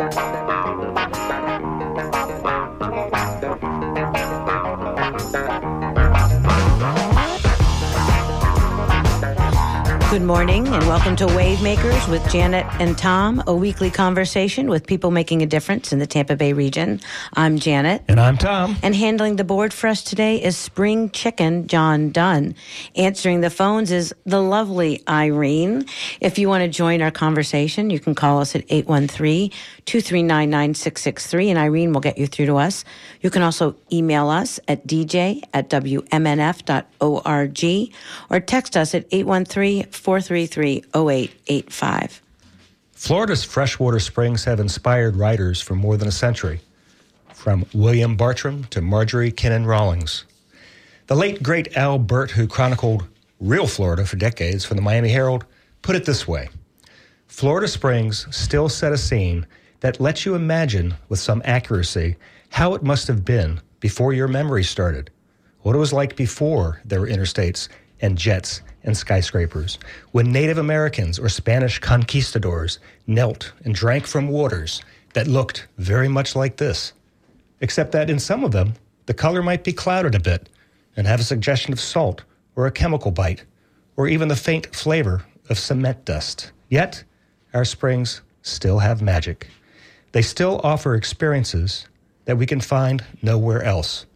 podcast. Morning and welcome to Wavemakers with Janet and Tom, a weekly conversation with people making a difference in the Tampa Bay region. I'm Janet. And I'm Tom. And handling the board for us today is Spring Chicken John Dunn. Answering the phones is the lovely Irene. If you want to join our conversation, you can call us at 813 239 9663 and Irene will get you through to us. You can also email us at dj at wmnf.org or text us at 813 433 0885. Florida's freshwater springs have inspired writers for more than a century, from William Bartram to Marjorie Kinnan Rawlings. The late great Al Burt, who chronicled real Florida for decades for the Miami Herald, put it this way Florida Springs still set a scene that lets you imagine with some accuracy how it must have been before your memory started, what it was like before there were interstates and jets and skyscrapers, when Native Americans or Spanish conquistadors knelt and drank from waters that looked very much like this, except that in some of them, the color might be clouded a bit and have a suggestion of salt or a chemical bite, or even the faint flavor of cement dust. Yet, our springs still have magic. They still offer experiences that we can find nowhere else.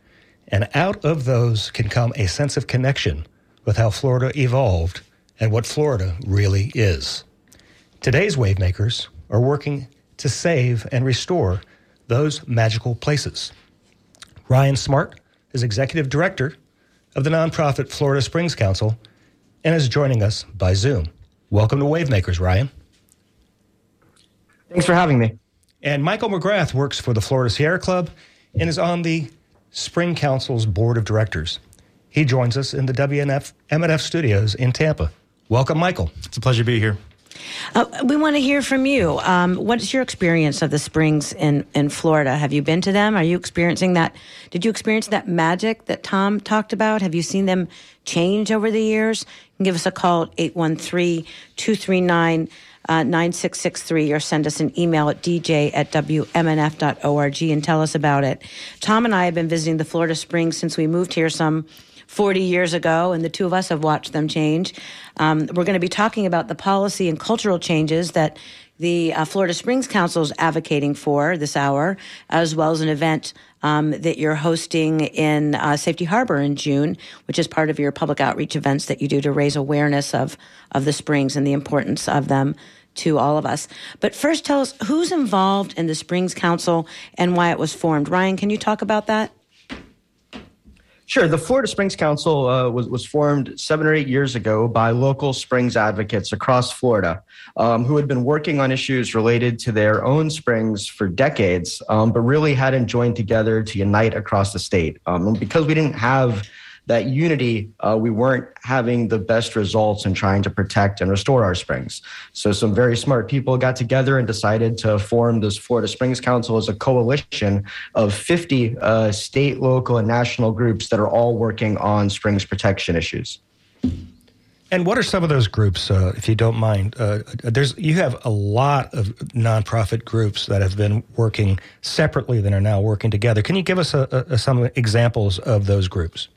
And out of those can come a sense of connection with how Florida evolved and what Florida really is. Today's Wavemakers are working to save and restore those magical places. Ryan Smart is executive director of the nonprofit Florida Springs Council and is joining us by Zoom. Welcome to Wavemakers, Ryan. Thanks for having me. And Michael McGrath works for the Florida Sierra Club and is on the Spring Council's board of directors. He joins us in the WNF MNF studios in Tampa. Welcome, Michael. It's a pleasure to be here. Uh, we want to hear from you. Um, what's your experience of the springs in, in Florida? Have you been to them? Are you experiencing that? Did you experience that magic that Tom talked about? Have you seen them change over the years? You can give us a call at 813 239 9663 or send us an email at dj at wmnf.org and tell us about it. Tom and I have been visiting the Florida Springs since we moved here some 40 years ago, and the two of us have watched them change. Um, we're going to be talking about the policy and cultural changes that the uh, Florida Springs Council is advocating for this hour, as well as an event um, that you're hosting in uh, Safety Harbor in June, which is part of your public outreach events that you do to raise awareness of of the springs and the importance of them to all of us. But first, tell us who's involved in the Springs Council and why it was formed. Ryan, can you talk about that? Sure. The Florida Springs Council uh, was, was formed seven or eight years ago by local springs advocates across Florida um, who had been working on issues related to their own springs for decades, um, but really hadn't joined together to unite across the state. Um, because we didn't have that unity, uh, we weren't having the best results in trying to protect and restore our springs. So, some very smart people got together and decided to form this Florida Springs Council as a coalition of 50 uh, state, local, and national groups that are all working on springs protection issues. And what are some of those groups, uh, if you don't mind? Uh, there's you have a lot of nonprofit groups that have been working separately that are now working together. Can you give us a, a, some examples of those groups?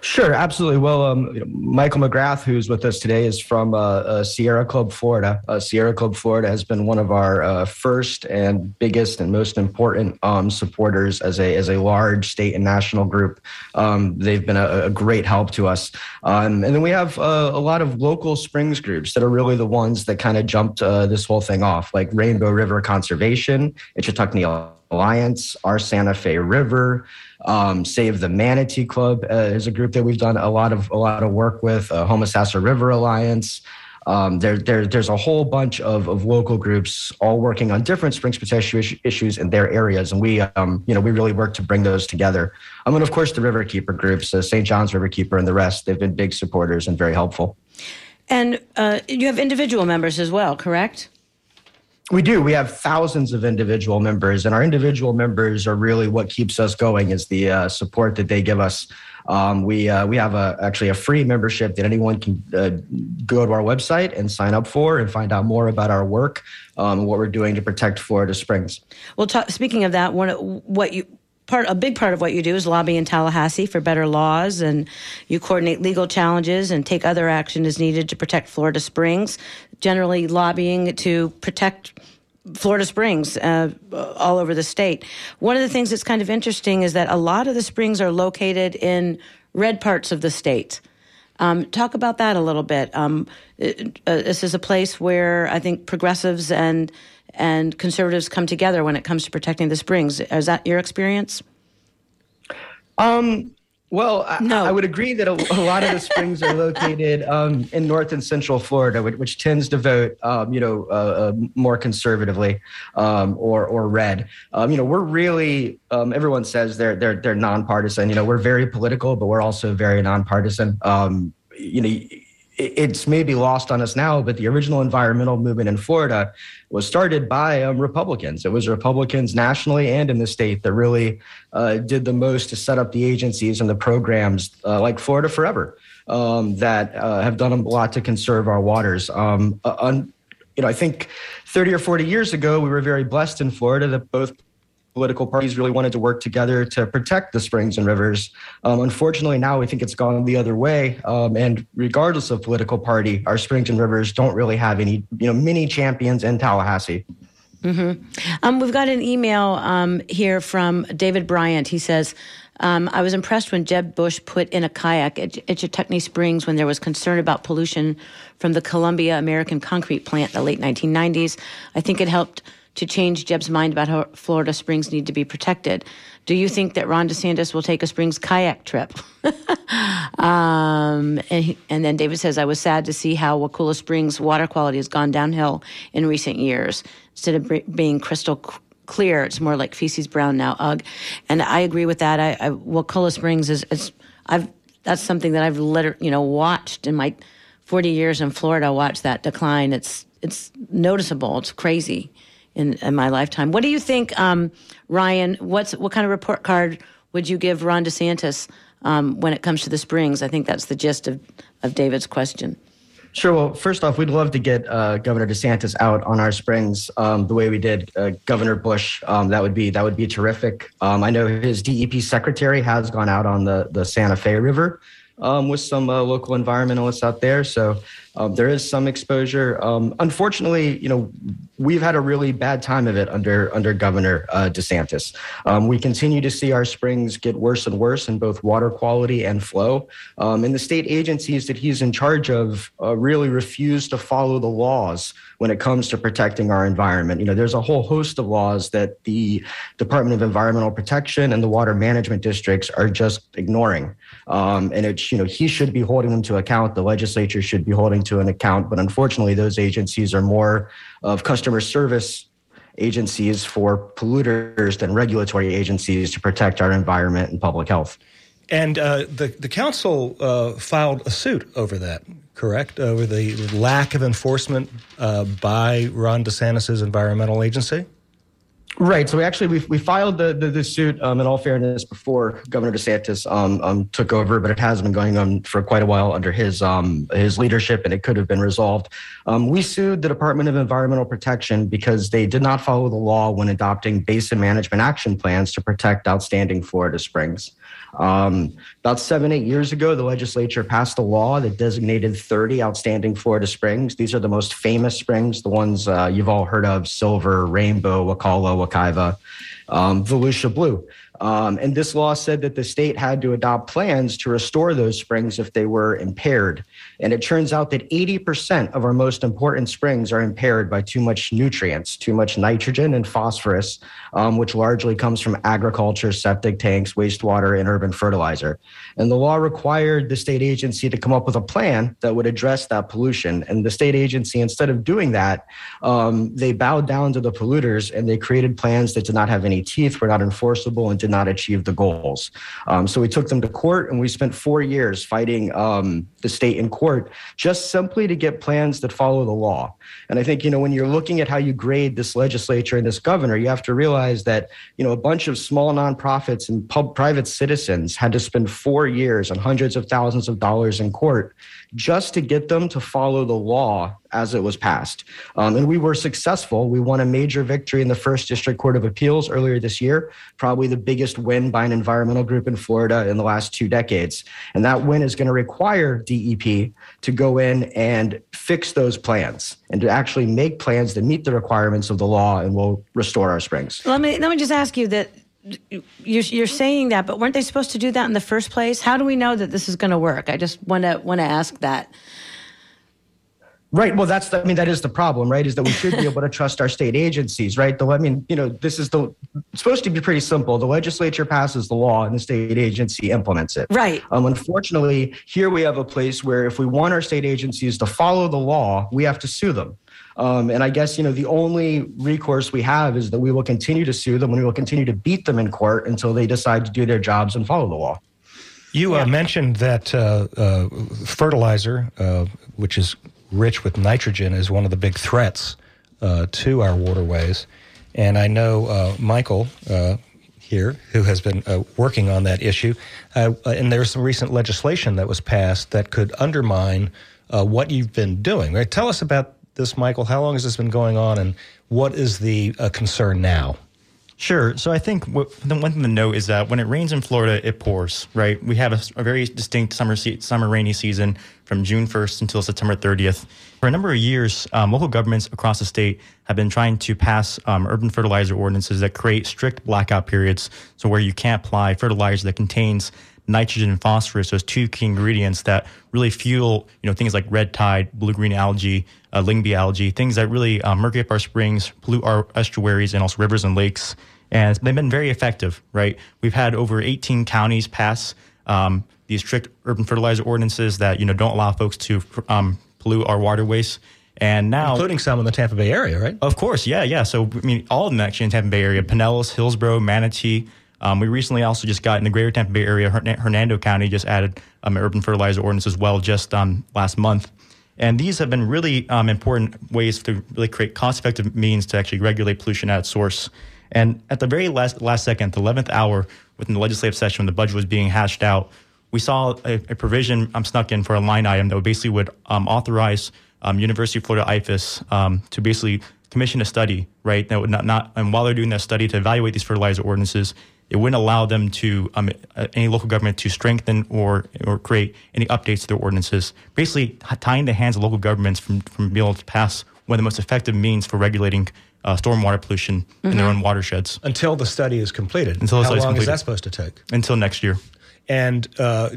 Sure, absolutely. Well, um, you know, Michael McGrath, who's with us today, is from uh, uh, Sierra Club, Florida. Uh, Sierra Club, Florida has been one of our uh, first and biggest and most important um, supporters as a as a large state and national group. Um, they've been a, a, great help to us. Um, and then we have uh, a lot of local springs groups that are really the ones that kind of jumped uh, this whole thing off, like Rainbow River Conservation, Ichetucknee Alliance, our Santa Fe River. Um, Save the Manatee Club uh, is a group that we've done a lot of a lot of work with. Uh, Homosassa River Alliance. Um, there, there, there's a whole bunch of, of local groups all working on different springs protection issues in their areas, and we, um, you know, we really work to bring those together. Um, and of course, the Riverkeeper groups, uh, St. John's Riverkeeper, and the rest, they've been big supporters and very helpful. And uh, you have individual members as well, correct? We do. We have thousands of individual members, and our individual members are really what keeps us going. Is the uh, support that they give us. Um, we uh, we have a, actually a free membership that anyone can uh, go to our website and sign up for and find out more about our work um, what we're doing to protect Florida Springs. Well, t- speaking of that, one what you part a big part of what you do is lobby in Tallahassee for better laws and you coordinate legal challenges and take other action as needed to protect Florida Springs generally lobbying to protect Florida Springs uh, all over the state. One of the things that's kind of interesting is that a lot of the springs are located in red parts of the state. Um, talk about that a little bit. Um, it, uh, this is a place where I think progressives and and conservatives come together when it comes to protecting the springs. Is that your experience? Um, well, no. I, I, would agree that a, a, lot of the springs are located um, in North and Central Florida, which, which tends to vote, um, you know, uh, uh, more conservatively um, or or red. Um, you know, we're really um, everyone says they're they're they're nonpartisan. You know, we're very political, but we're also very nonpartisan. Um, you know it's maybe lost on us now, but the original environmental movement in Florida was started by um, Republicans. It was Republicans nationally and in the state that really uh, did the most to set up the agencies and the programs uh, like Florida Forever um, that uh, have done a lot to conserve our waters. Um, un- you know, I think 30 or 40 years ago, we were very blessed in Florida that both political parties really wanted to work together to protect the springs and rivers. Um, unfortunately, now we think it's gone the other way. Um, and regardless of political party, our springs and rivers don't really have any, you know, mini champions in Tallahassee. Mm-hmm. Um, we've got an email um, here from David Bryant. He says, um, I was impressed when Jeb Bush put in a kayak at, at Springs when there was concern about pollution from the Columbia American Concrete Plant in the late 1990s. I think it helped to change Jeb's mind about how Florida Springs need to be protected. Do you think that Ron DeSantis will take a Springs kayak trip? um, and, he, and, then David says, I was sad to see how Wakulla Springs water quality has gone downhill in recent years. Instead of being crystal clear, it's more like feces brown now. Ugh. And I agree with that. I, I Wakulla Springs is, is I've that's something that I've literally, you know, watched in my 40 years in Florida. Watch that decline. It's it's noticeable. It's crazy in, in my lifetime. What do you think, um, Ryan? What's what kind of report card would you give Ron DeSantis um, when it comes to the Springs? I think that's the gist of, of David's question. Sure. Well, first off, we'd love to get uh, Governor DeSantis out on our springs um, the way we did uh, Governor Bush. Um, that would be that would be terrific. Um, I know his DEP secretary has gone out on the the Santa Fe River um, with some uh, local environmentalists out there. So um, there is some exposure. Um, unfortunately, you know, we've had a really bad time of it under under Governor uh, DeSantis. Um, we continue to see our springs get worse and worse in both water quality and flow. Um, and the state agencies that he's in charge of uh, really refuse to follow the laws when it comes to protecting our environment. You know, there's a whole host of laws that the Department of Environmental Protection and the water management districts are just ignoring. Um, and it's you know he should be holding them to account. The legislature should be holding to an account. But unfortunately, those agencies are more of customer service agencies for polluters than regulatory agencies to protect our environment and public health. And uh, the the council uh, filed a suit over that, correct? Over the lack of enforcement uh, by Ron DeSantis's environmental agency. Right. So we actually we, we filed the the, the suit um, in all fairness before Governor DeSantis um, um, took over, but it has been going on for quite a while under his um, his leadership, and it could have been resolved. Um, we sued the Department of Environmental Protection because they did not follow the law when adopting basin management action plans to protect outstanding Florida springs. Um, about seven, eight years ago, the legislature passed a law that designated 30 outstanding Florida springs. These are the most famous springs, the ones uh, you've all heard of Silver, Rainbow, Wakulla, Wekiva, um, Volusia Blue. Um, and this law said that the state had to adopt plans to restore those springs if they were impaired. And it turns out that 80% of our most important springs are impaired by too much nutrients, too much nitrogen and phosphorus, um, which largely comes from agriculture, septic tanks, wastewater, and urban fertilizer. And the law required the state agency to come up with a plan that would address that pollution. And the state agency, instead of doing that, um, they bowed down to the polluters and they created plans that did not have any teeth, were not enforceable, and did not achieve the goals. Um, so we took them to court and we spent four years fighting um, the state in court just simply to get plans that follow the law. And I think, you know, when you're looking at how you grade this legislature and this governor, you have to realize that, you know, a bunch of small nonprofits and pub- private citizens had to spend four years and hundreds of thousands of dollars in court just to get them to follow the law as it was passed. Um, and we were successful. We won a major victory in the First District Court of Appeals earlier this year, probably the biggest win by an environmental group in Florida in the last two decades. And that win is going to require DEP to go in and fix those plans and to actually make plans that meet the requirements of the law and will restore our springs. Let me let me just ask you that you're, you're saying that, but weren't they supposed to do that in the first place? How do we know that this is going to work? I just want to want to ask that. Right. Well, that's the, I mean that is the problem, right? Is that we should be able to trust our state agencies, right? The I mean, you know, this is the it's supposed to be pretty simple. The legislature passes the law and the state agency implements it. Right. Um, unfortunately, here we have a place where if we want our state agencies to follow the law, we have to sue them. Um, and I guess you know the only recourse we have is that we will continue to sue them and we will continue to beat them in court until they decide to do their jobs and follow the law. You uh, yeah. mentioned that uh, uh, fertilizer, uh, which is rich with nitrogen, is one of the big threats uh, to our waterways. And I know uh, Michael here, who has been working on that issue, and there's some recent legislation that was passed that could undermine what you've been doing. Right? Tell us about this, Michael? How long has this been going on, and what is the uh, concern now? Sure. So I think what, the one thing to note is that when it rains in Florida, it pours. Right. We have a, a very distinct summer se- summer rainy season from June 1st until September 30th. For a number of years, um, local governments across the state have been trying to pass um, urban fertilizer ordinances that create strict blackout periods, so where you can't apply fertilizer that contains nitrogen and phosphorus, those two key ingredients that really fuel, you know, things like red tide, blue green algae, uh, Lyngbya algae, things that really um, murky up our springs, pollute our estuaries, and also rivers and lakes. And they've been very effective, right? We've had over 18 counties pass um, these strict urban fertilizer ordinances that you know don't allow folks to um, pollute our waterways. And now, including some in the Tampa Bay area, right? Of course, yeah, yeah. So I mean, all of them actually in Tampa Bay area: Pinellas, Hillsborough, Manatee. Um, we recently also just got in the greater Tampa Bay area, Hernando County just added um, an urban fertilizer ordinance as well just um, last month. And these have been really um, important ways to really create cost effective means to actually regulate pollution at its source. And at the very last, last second, the 11th hour within the legislative session when the budget was being hashed out, we saw a, a provision um, snuck in for a line item that basically would um, authorize University of Florida IFAS to basically commission a study, right? That would not, not, and while they're doing that study to evaluate these fertilizer ordinances, it wouldn't allow them to um, uh, any local government to strengthen or or create any updates to their ordinances. Basically, tying the hands of local governments from from being able to pass one of the most effective means for regulating uh, stormwater pollution mm-hmm. in their mm-hmm. own watersheds until the study is completed. Until the how long is, is that supposed to take? Until next year. And uh,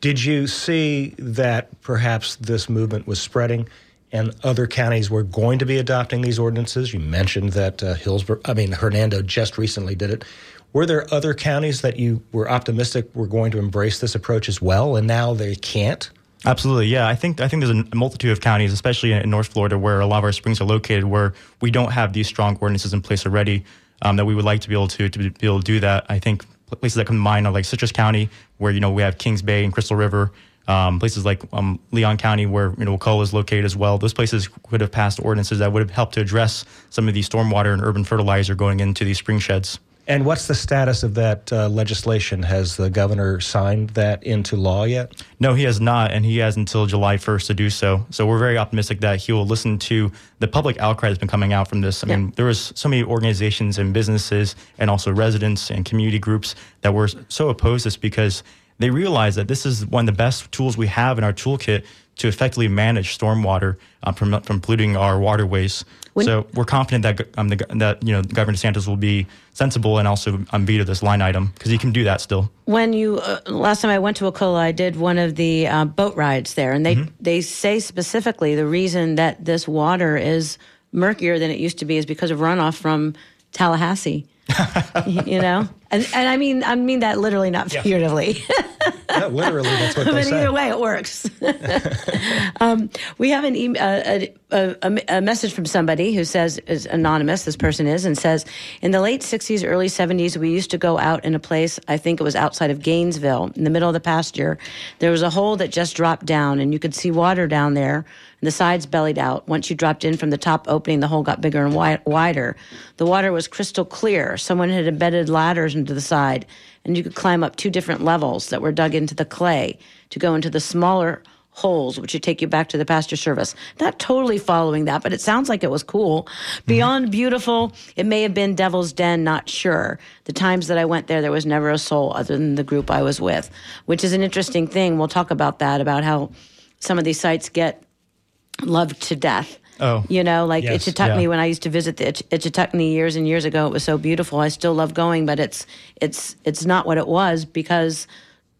did you see that perhaps this movement was spreading? and other counties were going to be adopting these ordinances. You mentioned that uh, Hillsborough, I mean, Hernando just recently did it. Were there other counties that you were optimistic were going to embrace this approach as well, and now they can't? Absolutely, yeah. I think I think there's a multitude of counties, especially in North Florida, where a lot of our springs are located, where we don't have these strong ordinances in place already. Um, that we would like to be able to to be able to do that. I think places that come to mind are like Citrus County, where you know we have Kings Bay and Crystal River. Um, places like um, Leon County, where you know Wakulla is located as well. Those places could have passed ordinances that would have helped to address some of the stormwater and urban fertilizer going into these spring sheds. And what's the status of that uh, legislation? Has the governor signed that into law yet? No, he has not, and he has until July 1st to do so. So we're very optimistic that he will listen to the public outcry that's been coming out from this. I yeah. mean, there was so many organizations and businesses and also residents and community groups that were so opposed to this because they realize that this is one of the best tools we have in our toolkit to effectively manage stormwater uh, from, from polluting our waterways. When, so we're confident that um, the, that you know Governor DeSantis will be sensible and also um, veto this line item because he can do that still. When you uh, last time I went to Wakulla, I did one of the uh, boat rides there, and they mm-hmm. they say specifically the reason that this water is murkier than it used to be is because of runoff from Tallahassee. you know, and and I mean I mean that literally, not figuratively. Yeah, literally, that's what they but say. either way, it works. um, we have an e- a, a, a, a message from somebody who says is anonymous. This person is and says, in the late '60s, early '70s, we used to go out in a place. I think it was outside of Gainesville, in the middle of the pasture. There was a hole that just dropped down, and you could see water down there. And the sides bellied out. Once you dropped in from the top opening, the hole got bigger and wi- wider. The water was crystal clear. Someone had embedded ladders into the side, and you could climb up two different levels that were dug into the clay to go into the smaller holes, which would take you back to the pasture service. Not totally following that, but it sounds like it was cool. Mm-hmm. Beyond beautiful, it may have been Devil's Den, not sure. The times that I went there, there was never a soul other than the group I was with, which is an interesting thing. We'll talk about that, about how some of these sites get loved to death. Oh. You know, like Yes, Ichetucknee, yeah. when I used to visit the Itch- Ichetucknee years and years ago, it was so beautiful. I still love going, but it's it's it's not what it was because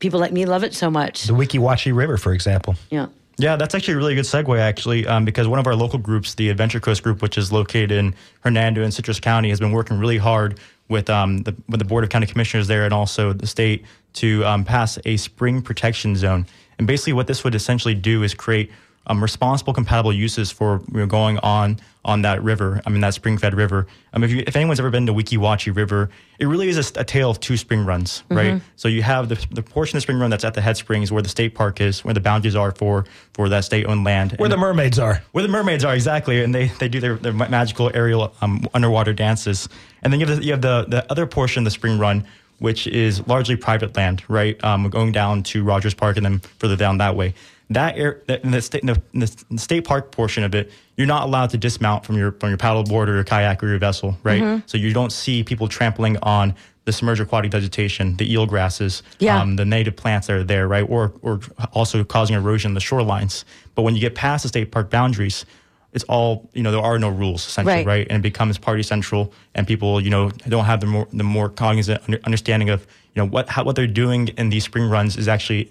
people like me love it so much. The Weeki Wachee River, for example. Yeah. Yeah, that's actually a really good segue, actually, um, because one of our local groups, the Adventure Coast Group, which is located in Hernando and Citrus County, has been working really hard with um, the with the Board of County Commissioners there and also the state to um, pass a spring protection zone. And basically, what this would essentially do is create um, responsible, compatible uses for you know, going on on that river. I mean, that spring-fed river. Um, if you, if anyone's ever been to Weeki Wachee River, it really is a, a tale of two spring runs, right? So you have the, the portion of the spring run that's at the head springs, where the state park is, where the boundaries are for for that state-owned land, Where And- the mermaids are. where the mermaids are exactly, and they, they do their, their magical aerial um, underwater dances. And then you have the, you have the the other portion of the spring run, which is largely private land, right? Um, going down to Rogers Park and then further down that way. That air, that- in the state, in the, in the state park portion of it, you're not allowed to dismount from your from your paddleboard or your kayak or your vessel, right? So you don't see people trampling on the submerged aquatic vegetation, the eel grasses, Yeah. um, the native plants that are there, right? Or or also causing erosion in the shorelines. But when you get past the state park boundaries, it's all you know. There are no rules essentially, Right. right? And it becomes party central, and people you know don't have the more the more cognizant understanding of you know what how, what they're doing in these spring runs is actually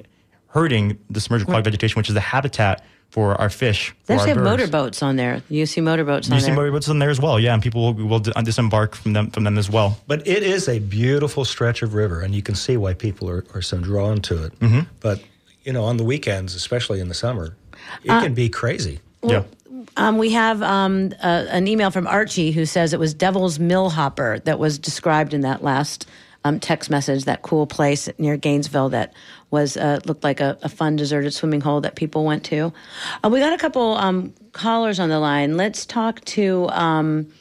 hurting the submerged aquatic vegetation, which is the habitat for our fish. They for actually our have birds. motorboats on there. You see motorboats on You see there. motorboats in there as well, yeah, and people will, will disembark from them from them as well. But it is a beautiful stretch of river, and you can see why people are, are so drawn to it. Mm-hmm. But, you know, on the weekends, especially in the summer, it Uh, can be crazy. yeah. Um, we have um, uh, an email from Archie who says it was Devil's Millhopper that was described in that last um, text message. That cool place near Gainesville that was uh, looked like a, a fun deserted swimming hole that people went to. Uh, we got a couple um, callers on the line. Let's talk to um,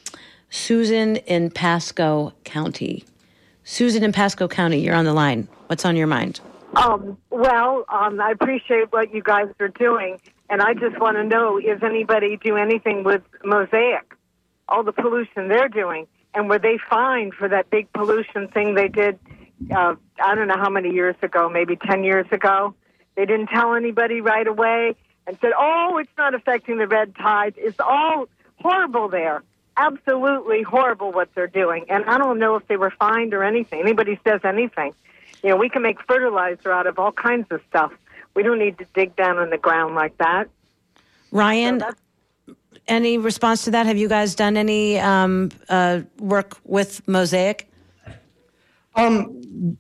Susan in Pasco County. Susan in Pasco County, you're on the line. What's on your mind? Um, well, um, I appreciate what you guys are doing, and I just want to know: is anybody do anything with Mosaic? All the pollution they're doing, and were they fined for that big pollution thing they did? Uh, I don't know how many years ago, maybe ten years ago. They didn't tell anybody right away and said, "Oh, it's not affecting the red tide." It's all horrible there. Absolutely horrible what they're doing, and I don't know if they were fined or anything. Anybody says anything. You know, we can make fertilizer out of all kinds of stuff. We don't need to dig down in the ground like that. Ryan, that's- any response to that? Have you guys done any um, uh, work with Mosaic?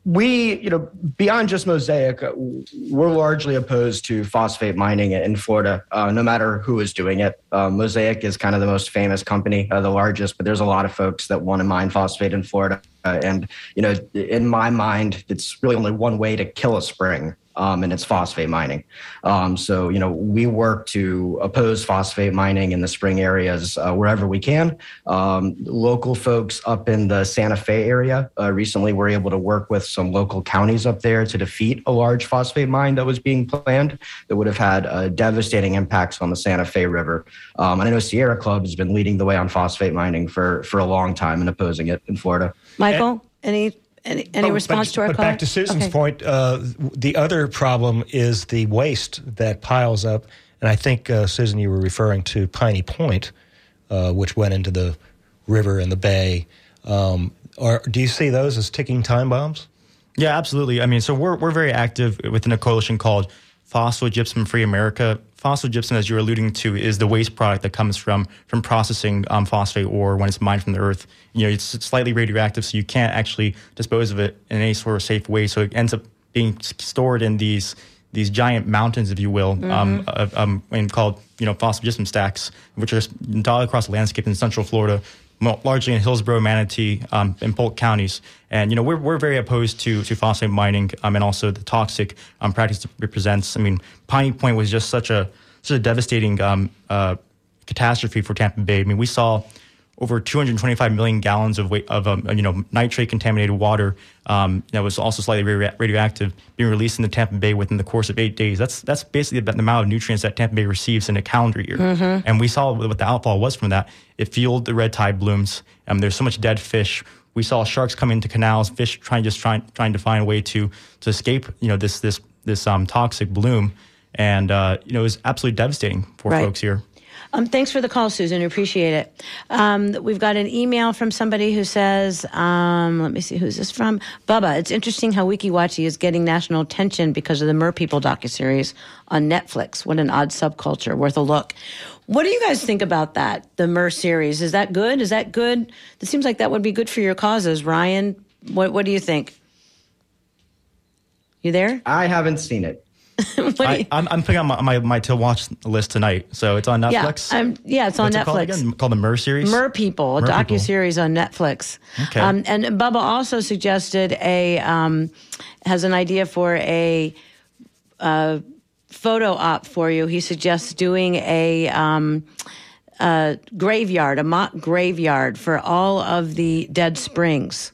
We, you know, beyond just Mosaic, uh, we're largely opposed to phosphate mining in Florida, uh, no matter who is doing it. Uh, Mosaic is kind of the most famous company, uh, the largest, but there's a lot of folks that want to mine phosphate in Florida. Uh, and, you know, in my mind, it's really only one way to kill a spring. Um, and it's phosphate mining. Um, so, you know, we work to oppose phosphate mining in the spring areas uh, wherever we can. Um, local folks up in the Santa Fe area uh, recently were able to work with some local counties up there to defeat a large phosphate mine that was being planned that would have had uh, devastating impacts on the Santa Fe River. Um, and I know Sierra Club has been leading the way on phosphate mining for, for a long time and opposing it in Florida. Michael, any any, any Oh, response but, to our but call? back to Susan's Okay. point, uh, the other problem is the waste that piles up. And I think, uh, Susan, you were referring to Piney Point, uh, which went into the river and the bay. Um, or do you see those as ticking time bombs? Yeah, absolutely. I mean, so we're we're very active within a coalition called Phosphogypsum Free America. Phosphogypsum, as you're alluding to, is the waste product that comes from from processing um, phosphate ore when it's mined from the earth. You know, it's slightly radioactive, so you can't actually dispose of it in any sort of safe way. So it ends up being stored in these these giant mountains, if you will, um, of, um, and called you know phosphogypsum stacks, which are dotted across the landscape in Central Florida, largely in Hillsborough, Manatee, um, and Polk counties. And you know we're we're very opposed to to phosphate mining um, and also the toxic um, practice it represents. I mean, Piney Point was just such a such a devastating um, uh, catastrophe for Tampa Bay. I mean, we saw over 225 million gallons of of um, you know nitrate contaminated water um, that was also slightly radio- radioactive being released in the Tampa Bay within the course of eight days. That's that's basically the, the amount of nutrients that Tampa Bay receives in a calendar year. And we saw what the outfall was from that. It fueled the red tide blooms. Um, there's so much dead fish. We saw sharks come into canals, fish trying just trying trying to find a way to to escape you know this this this um, toxic bloom. And uh, you know it was absolutely devastating for Right. folks here. Um, thanks for the call, Susan. Appreciate it. Um, we've got an email from somebody who says, um, let me see, who's this from? Bubba. It's interesting how Weeki Wachee is getting national attention because of the Mer People docuseries on Netflix. What an odd subculture. Worth a look. What do you guys think about that, the Mer series? Is that good? Is that good? It seems like that would be good for your causes. Ryan, what, what do you think? You there? I haven't seen it. I, you- I'm putting on my, my, my to watch list tonight. So it's on yeah, Netflix. I'm, yeah, it's on What's Netflix. it called again? Called the Mer series. Mer People, a docu series on Netflix. Okay. Um, and Bubba also suggested a um, has an idea for a uh, photo op for you. He suggests doing a um, uh, graveyard, a mock graveyard for all of the dead springs.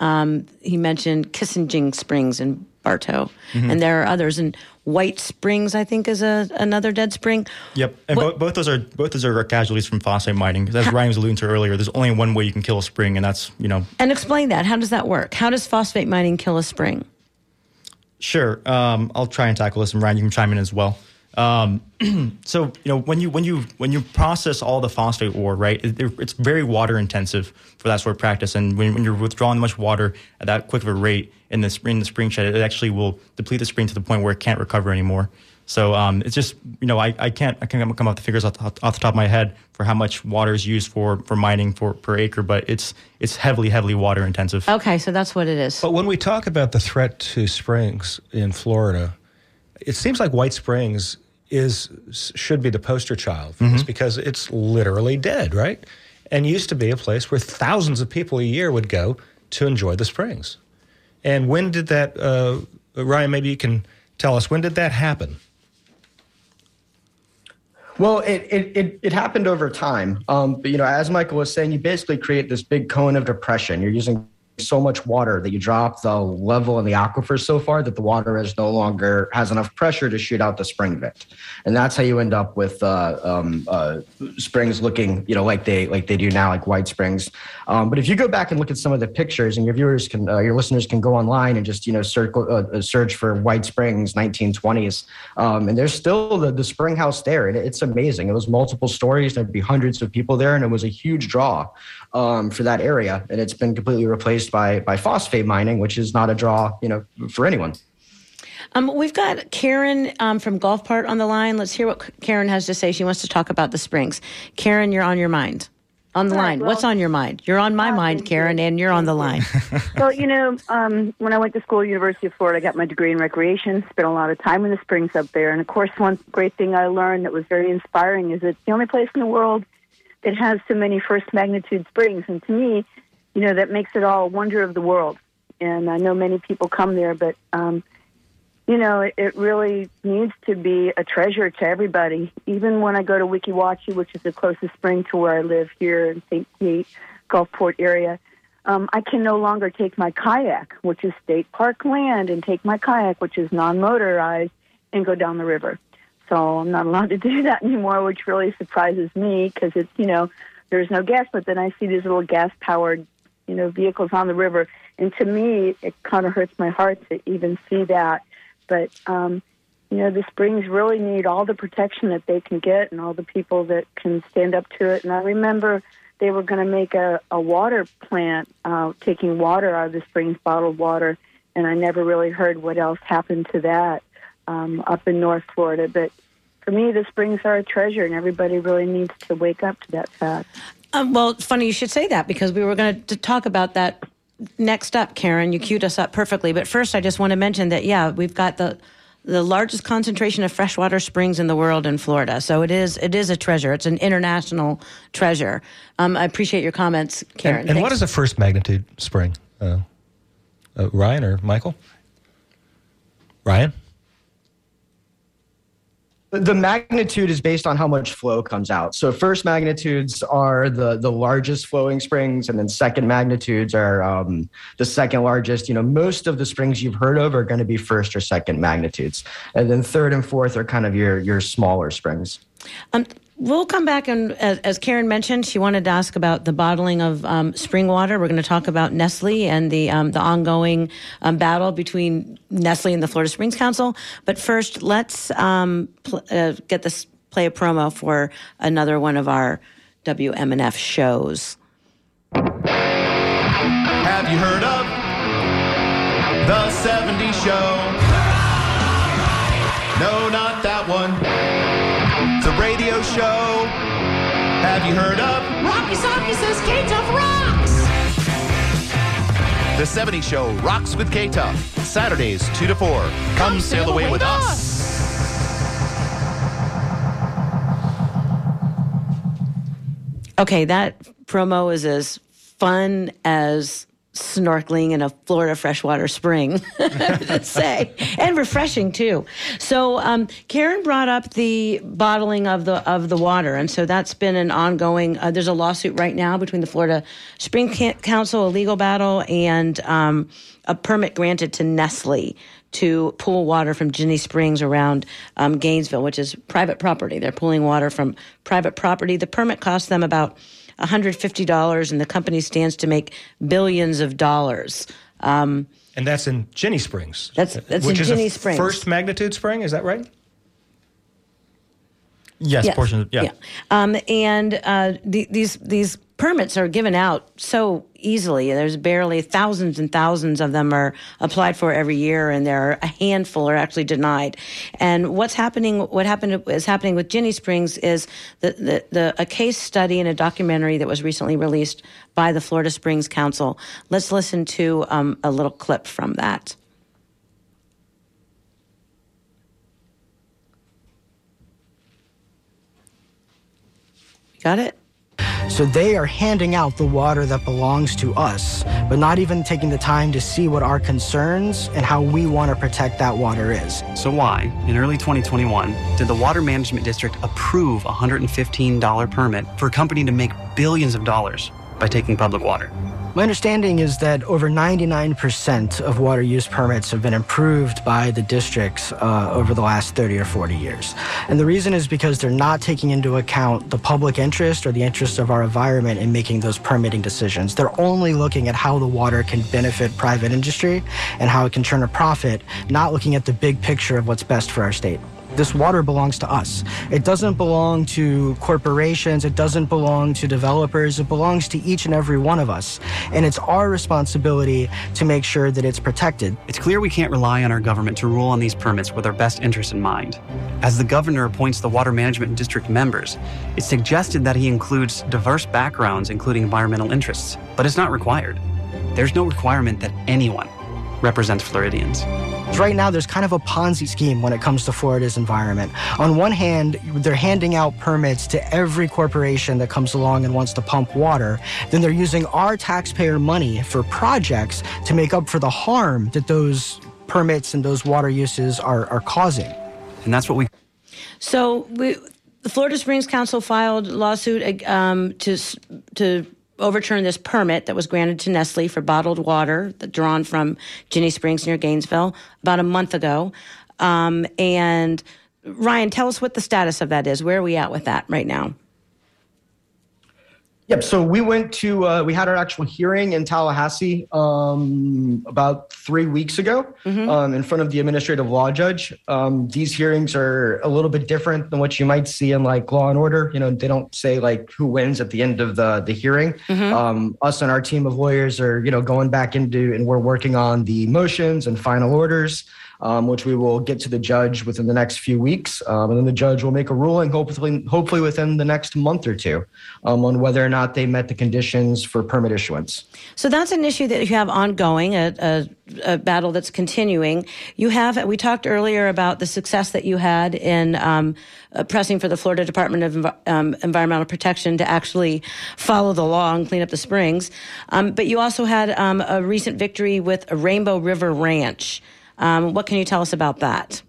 Um, he mentioned Kissengen Springs in Bartow, Mm-hmm. and there are others. And White Springs, I think, is a, another dead spring. Yep, and What- both, both those are both those are casualties from phosphate mining. As Ryan was alluding to earlier, there's only one way you can kill a spring, and that's you know And explain that. How does that work? How does phosphate mining kill a spring? Sure. Um, I'll try and tackle this, and Ryan, you can chime in as well. Um, so you know when you when you when you process all the phosphate ore, right? It, it's very water intensive for that sort of practice, and when, when you're withdrawing much water at that quick of a rate in the spring, in the spring shed, it actually will deplete the spring to the point where it can't recover anymore. So um, it's just you know I, I can't I can't come up with the figures off the, off the top of my head for how much water is used for for mining for per acre, but it's it's heavily heavily water intensive. Okay, so that's what it is. But when we talk about the threat to springs in Florida, it seems like White Springs is should be the poster child for this because it's literally dead, right? And used to be a place where thousands of people a year would go to enjoy the springs. And when did that, uh, Ryan? Maybe you can tell us when did that happen? Well, it, it, it, it happened over time. Um, but, you know, as Michael was saying, you basically create this big cone of depression. You're using so much water that you drop the level in the aquifer so far that the water is no longer has enough pressure to shoot out the spring vent, and that's how you end up with uh, um, uh, springs looking, you know, like they like they do now, like white springs. Um, but if you go back and look at some of the pictures, and your viewers can, uh, your listeners can go online and just you know circle uh, search for White Springs 1920s, um, and there's still the the spring house there, and it's amazing. It was multiple stories. There'd be hundreds of people there, and it was a huge draw um, for that area, and it's been completely replaced by by phosphate mining, which is not a draw, you know, for anyone. Um, we've got Karen um, from Gulfport on the line. Let's hear what Karen has to say. She wants to talk about the springs. Karen, you're on your mind. On the Right, line. well- What's on your mind? You're on my Ah, mind, Karen, you. and you're on the line. Well, you know, um, when I went to school University of Florida, I got my degree in recreation, spent a lot of time in the springs up there. And of course, one great thing I learned that was very inspiring is it's the only place in the world that has so many first magnitude springs. And to me, you know, that makes it all a wonder of the world. And I know many people come there, but, um, you know, it, it really needs to be a treasure to everybody. Even when I go to Weeki Wachee, which is the closest spring to where I live here in St. Pete, Gulfport area, um, I can no longer take my kayak, which is state park land, and take my kayak, which is non-motorized, and go down the river. So I'm not allowed to do that anymore, which really surprises me because it's you know there's no gas. But then I see these little gas-powered you know vehicles on the river, and to me it kind of hurts my heart to even see that. But um, you know the springs really need all the protection that they can get, and all the people that can stand up to it. And I remember they were going to make a, a water plant uh, taking water out of the springs, bottled water, and I never really heard what else happened to that um, up in North Florida. But for me, the springs are a treasure, and everybody really needs to wake up to that fact. Um, well, funny you should say that because we were going to talk about that next up, Karen, you queued us up perfectly. But first, I just want to mention that yeah, we've got the the largest concentration of freshwater springs in the world in Florida. So it is it is a treasure. It's an international treasure. Um, I appreciate your comments, Karen. And, and what is a first magnitude spring? Uh, uh, Ryan or Michael? Ryan? The magnitude is based on how much flow comes out. So first magnitudes are the the largest flowing springs, and then second magnitudes are um, the second largest. You know, most of the springs you've heard of are going to be first or second magnitudes, and then third and fourth are kind of your your smaller springs. Um, We'll come back and, as, as, Karen mentioned, she wanted to ask about the bottling of um, spring water. We're going to talk about Nestle and the um, the ongoing um, battle between Nestle and the Florida Springs Council. But first, let's um, pl- uh, get this play a promo for another one of our WMNF shows. Have you heard of the 70 Show? No, not Have heard of Rocky Socky says K-Tuff rocks? The 70 Show rocks with K-Tuff. Saturdays 2 to 4. Come, Come sail, sail away, away with us. us. Okay, that promo is as fun as snorkeling in a Florida freshwater spring, let's say, and refreshing too. So um, Karen brought up the bottling of the of the water, and so that's been an ongoing. Uh, there's a lawsuit right now between the Florida Spring Council, a legal battle, and um, a permit granted to Nestle to pool water from Ginnie Springs around um, Gainesville, which is private property. They're pulling water from private property. The permit cost them about $150, and the company stands to make billions of dollars. Um, and that's in Ginnie Springs. That's that's in Ginnie Springs. First magnitude spring, is that right? Yes, yes. portion. Of, yeah. yeah. Um, and uh, the, these these permits are given out so easily. There's barely thousands and thousands of them are applied for every year, and there are a handful are actually denied. And what's happening? What happened is happening with Ginnie Springs is the, the, the a case study and a documentary that was recently released by the Florida Springs Council. Let's listen to um, a little clip from that. Got it? So they are handing out the water that belongs to us, but not even taking the time to see what our concerns and how we want to protect that water is. So why, in early 2021, did the Water Management District approve a $115 permit for a company to make billions of dollars by taking public water? My understanding is that over 99% of water use permits have been improved by the districts uh, over the last 30 or 40 years. And the reason is because they're not taking into account the public interest or the interest of our environment in making those permitting decisions. They're only looking at how the water can benefit private industry and how it can turn a profit, not looking at the big picture of what's best for our state this water belongs to us. It doesn't belong to corporations. It doesn't belong to developers. It belongs to each and every one of us. And it's our responsibility to make sure that it's protected. It's clear we can't rely on our government to rule on these permits with our best interests in mind. As the governor appoints the water management district members, it's suggested that he includes diverse backgrounds, including environmental interests, but it's not required. There's no requirement that anyone represents Floridians. Right now, there's kind of a Ponzi scheme when it comes to Florida's environment. On one hand, they're handing out permits to every corporation that comes along and wants to pump water. Then they're using our taxpayer money for projects to make up for the harm that those permits and those water uses are, are causing. And that's what we. So we, the Florida Springs Council filed lawsuit um, to to overturn this permit that was granted to Nestle for bottled water drawn from Ginnie Springs near Gainesville about a month ago. Um, and Ryan, tell us what the status of that is. Where are we at with that right now? Yep. So we went to uh, we had our actual hearing in Tallahassee um, about three weeks ago mm-hmm. um, in front of the administrative law judge. Um, these hearings are a little bit different than what you might see in like Law and Order. You know, they don't say like who wins at the end of the the hearing. Mm-hmm. Um, us and our team of lawyers are you know going back into and we're working on the motions and final orders. Um, which we will get to the judge within the next few weeks, um, and then the judge will make a ruling, hopefully, hopefully within the next month or two, um, on whether or not they met the conditions for permit issuance. So that's an issue that you have ongoing, a, a, a battle that's continuing. You have, we talked earlier about the success that you had in um, uh, pressing for the Florida Department of um, Environmental Protection to actually follow the law and clean up the springs. Um, but you also had a recent victory with Rainbow River Ranch. Um, what can you tell us about that?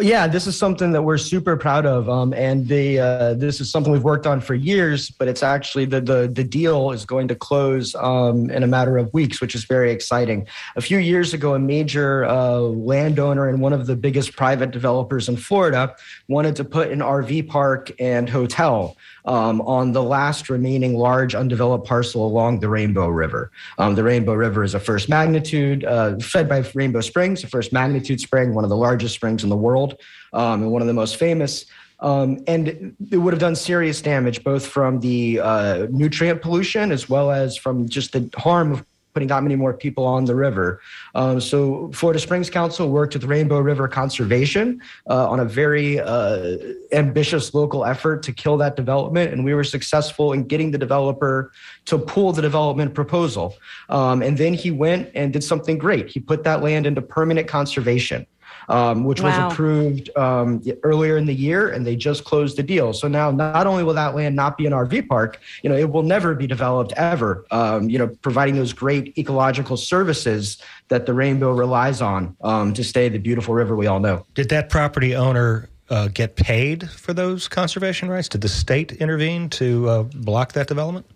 Yeah, this is something that we're super proud of, um, and the uh, this is something we've worked on for years. But it's actually the the the deal is going to close um, in a matter of weeks, which is very exciting. A few years ago, a major uh, landowner and one of the biggest private developers in Florida wanted to put an RV park and hotel um, on the last remaining large undeveloped parcel along the Rainbow River. Um, the Rainbow River is a first magnitude, uh, fed by Rainbow Springs, a first magnitude spring, one of the largest springs in the world, um, and one of the most famous. Um, and it would have done serious damage both from the uh, nutrient pollution as well as from just the harm of putting that many more people on the river. Um, so Florida Springs Council worked with Rainbow River Conservation uh, on a very uh, ambitious local effort to kill that development, and we were successful in getting the developer to pull the development proposal. Um, and then he went and did something great. He put that land into permanent conservation um, which wow. was approved um, earlier in the year, and they just closed the deal. So now, not only will that land not be an RV park, you know, it will never be developed ever. Um, you know, providing those great ecological services that the Rainbow relies on um, to stay the beautiful river we all know. Did that property owner uh, get paid for those conservation rights? Did the state intervene to uh, block that development?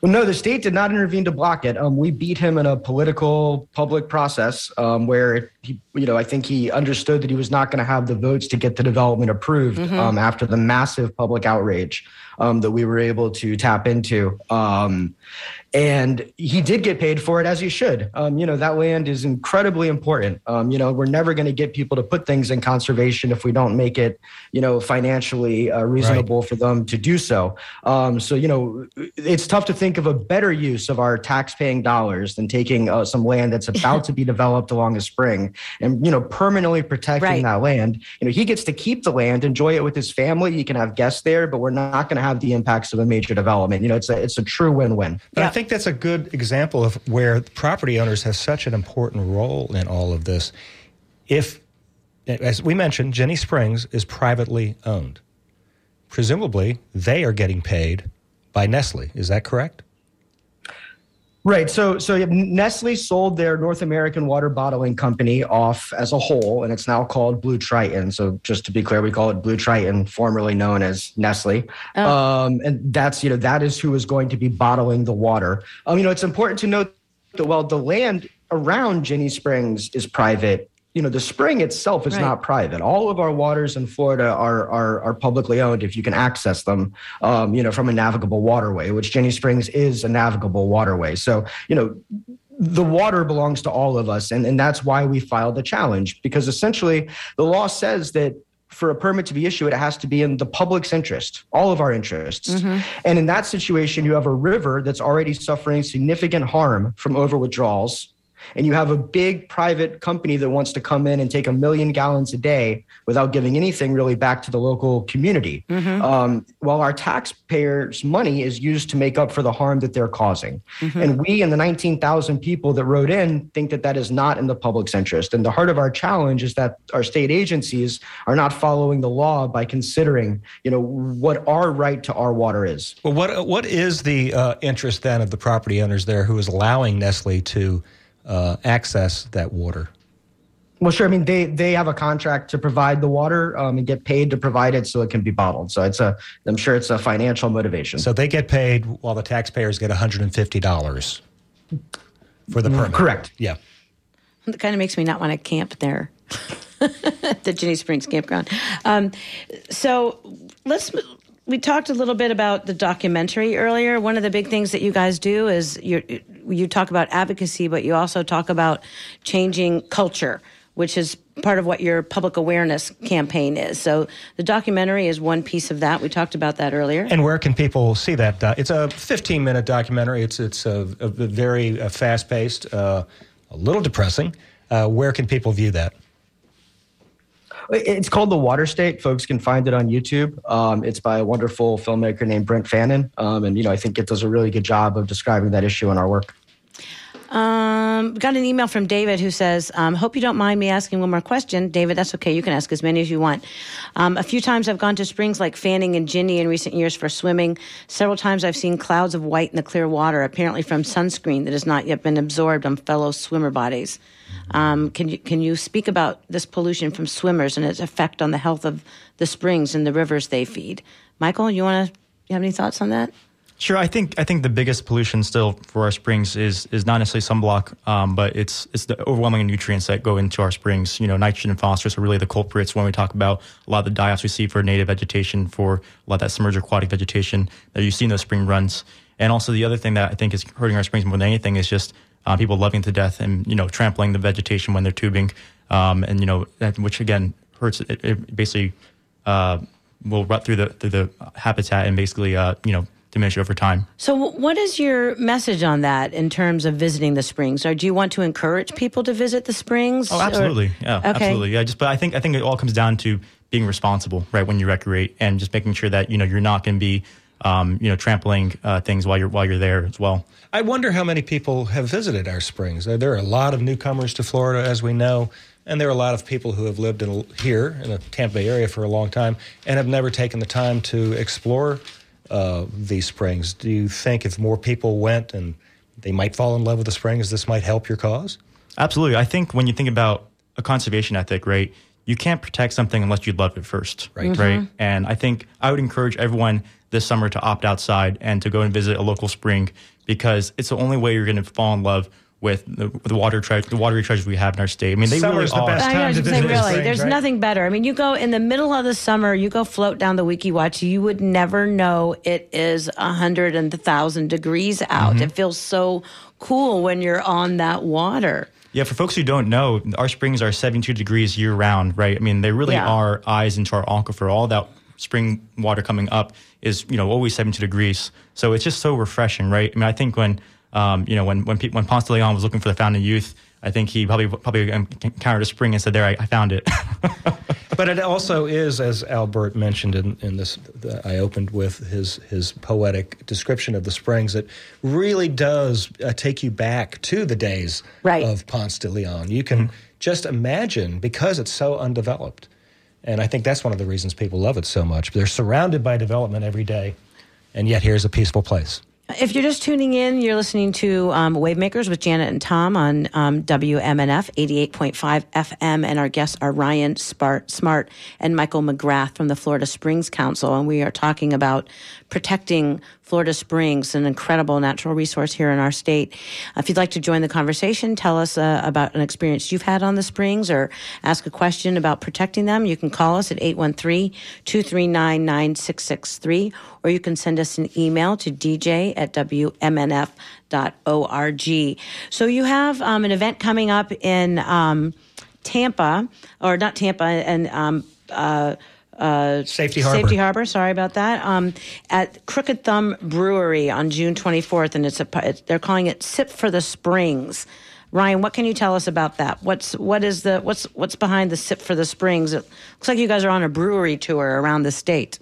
Well, no, the state did not intervene to block it. Um, we beat him in a political public process um, where he, you know, I think he understood that he was not going to have the votes to get the development approved mm-hmm. um, after the massive public outrage um, that we were able to tap into. Um, and he did get paid for it as he should. Um, you know, that land is incredibly important. Um, you know, we're never going to get people to put things in conservation if we don't make it, you know, financially uh, reasonable right. for them to do so. Um, so, you know, it's tough to think of a better use of our tax-paying dollars than taking uh, some land that's about to be developed along a spring and, you know, permanently protecting right. that land. You know, he gets to keep the land, enjoy it with his family. He can have guests there, but we're not going to have the impacts of a major development. You know, it's a it's a true win-win. But yeah. I think that's a good example of where property owners have such an important role in all of this. If, as we mentioned, Ginnie Springs is privately owned. Presumably, they are getting paid by Nestle. Is that correct? Right. So, so Nestle sold their North American water bottling company off as a whole, and it's now called Blue Triton. So, just to be clear, we call it Blue Triton, formerly known as Nestle. Oh. Um, and that's you know that is who is going to be bottling the water. Um, you know, it's important to note that while the land around Ginnie Springs is private, you know the spring itself is right. not private all of our waters in florida are, are are publicly owned if you can access them um, you know from a navigable waterway which ginnie springs is a navigable waterway so you know the water belongs to all of us and, and that's why we filed the challenge because essentially the law says that for a permit to be issued, it has to be in the public's interest, all of our interests. Mm-hmm. And in that situation, you have a river that's already suffering significant harm from over withdrawals and you have a big private company that wants to come in and take a million gallons a day without giving anything really back to the local community, mm-hmm. um, while our taxpayers' money is used to make up for the harm that they're causing. Mm-hmm. And we and the 19,000 people that wrote in think that that is not in the public's interest. And the heart of our challenge is that our state agencies are not following the law by considering, you know, what our right to our water is. Well, what what is the uh, interest then of the property owners there who is allowing Nestle to uh, access that water? Well, sure. I mean, they they have a contract to provide the water um, and get paid to provide it, so it can be bottled. So it's a, I'm sure it's a financial motivation. So they get paid while the taxpayers get 150 dollars for the permit. Correct. Yeah. It kind of makes me not want to camp there. the Ginnie Springs campground. Um, so let's we talked a little bit about the documentary earlier. One of the big things that you guys do is you you talk about advocacy, but you also talk about changing culture, which is part of what your public awareness campaign is. So the documentary is one piece of that. We talked about that earlier. And where can people see that? Uh, it's a 15 minute documentary. It's it's a, a very uh, fast paced, uh, a little depressing. Uh, where can people view that? It's called The Water State. Folks can find it on YouTube. Um, it's by a wonderful filmmaker named Brent Fannin. Um, and, you know, I think it does a really good job of describing that issue in our work. Um, got an email from David who says, um, "Hope you don't mind me asking one more question, David. That's okay. You can ask as many as you want. Um, a few times I've gone to springs like Fanning and Ginnie in recent years for swimming. Several times I've seen clouds of white in the clear water, apparently from sunscreen that has not yet been absorbed on fellow swimmer bodies. Um, can you can you speak about this pollution from swimmers and its effect on the health of the springs and the rivers they feed? Michael, you want to? You have any thoughts on that?" Sure, I think I think the biggest pollution still for our springs is is not necessarily sunblock, um, but it's it's the overwhelming nutrients that go into our springs. You know, nitrogen and phosphorus are really the culprits when we talk about a lot of the die-offs we see for native vegetation, for a lot of that submerged aquatic vegetation that you see in those spring runs. And also the other thing that I think is hurting our springs more than anything is just uh, people loving to death and you know trampling the vegetation when they're tubing, um, and you know that, which again hurts. It, it basically uh, will rut through the through the habitat and basically uh, you know diminish over time. So, what is your message on that in terms of visiting the springs? Or do you want to encourage people to visit the springs? Oh, absolutely. Or, yeah, okay. absolutely. Yeah, just but I think I think it all comes down to being responsible, right? When you recreate and just making sure that you know you're not going to be um, you know trampling uh, things while you're while you're there as well. I wonder how many people have visited our springs. There are a lot of newcomers to Florida, as we know. And there are a lot of people who have lived in, here in the Tampa Bay area for a long time and have never taken the time to explore uh, these springs. Do you think if more people went and they might fall in love with the springs, this might help your cause? Absolutely. I think when you think about a conservation ethic, right, you can't protect something unless you love it first. Right. Mm-hmm. Right. And I think I would encourage everyone this summer to opt outside and to go and visit a local spring because it's the only way you're going to fall in love with the, the water tre- the watery treasures we have in our state. I mean, they Summer's really the are. best I know, time to say, visit really, springs, there's right? nothing better. I mean, you go in the middle of the summer, you go float down the Weeki Wachee, you would never know it is a hundred and a thousand degrees out. Mm-hmm. It feels so cool when you're on that water. Yeah, for folks who don't know, our springs are 72 degrees year round, right? I mean, they really Yeah. are eyes into our aquifer. All that spring water coming up is, you know, always 72 degrees. So it's just so refreshing, right? I mean, I think when, um, you know, when when, pe- when Ponce de Leon was looking for the fountain of youth, I think he probably probably encountered a spring and said, "There, I, I found it." But it also is, as Albert mentioned in, in this, the, I opened with his his poetic description of the springs. It really does uh, take you back to the days Right. of Ponce de Leon. You can just imagine because it's so undeveloped, and I think that's one of the reasons people love it so much. They're surrounded by development every day, and yet here's a peaceful place. If you're just tuning in, you're listening to um, Wavemakers with Janet and Tom on um, WMNF 88.5 FM, and our guests are Ryan Smart and Michael McGrath from the Florida Springs Council, and we are talking about protecting Florida Springs, an incredible natural resource here in our state. If you'd like to join the conversation, tell us uh, about an experience you've had on the springs or ask a question about protecting them, you can call us at 813 239 9663 or you can send us an email to dj at wmnf.org. So you have um, an event coming up in um, Tampa, or not Tampa, and um, uh, uh, Safety Harbor. Safety Harbor. Sorry about that. Um, at Crooked Thumb Brewery on June 24th, and it's a they're calling it Sip for the Springs. Ryan, what can you tell us about that? What's what is the what's what's behind the Sip for the Springs? It looks like you guys are on a brewery tour around the state.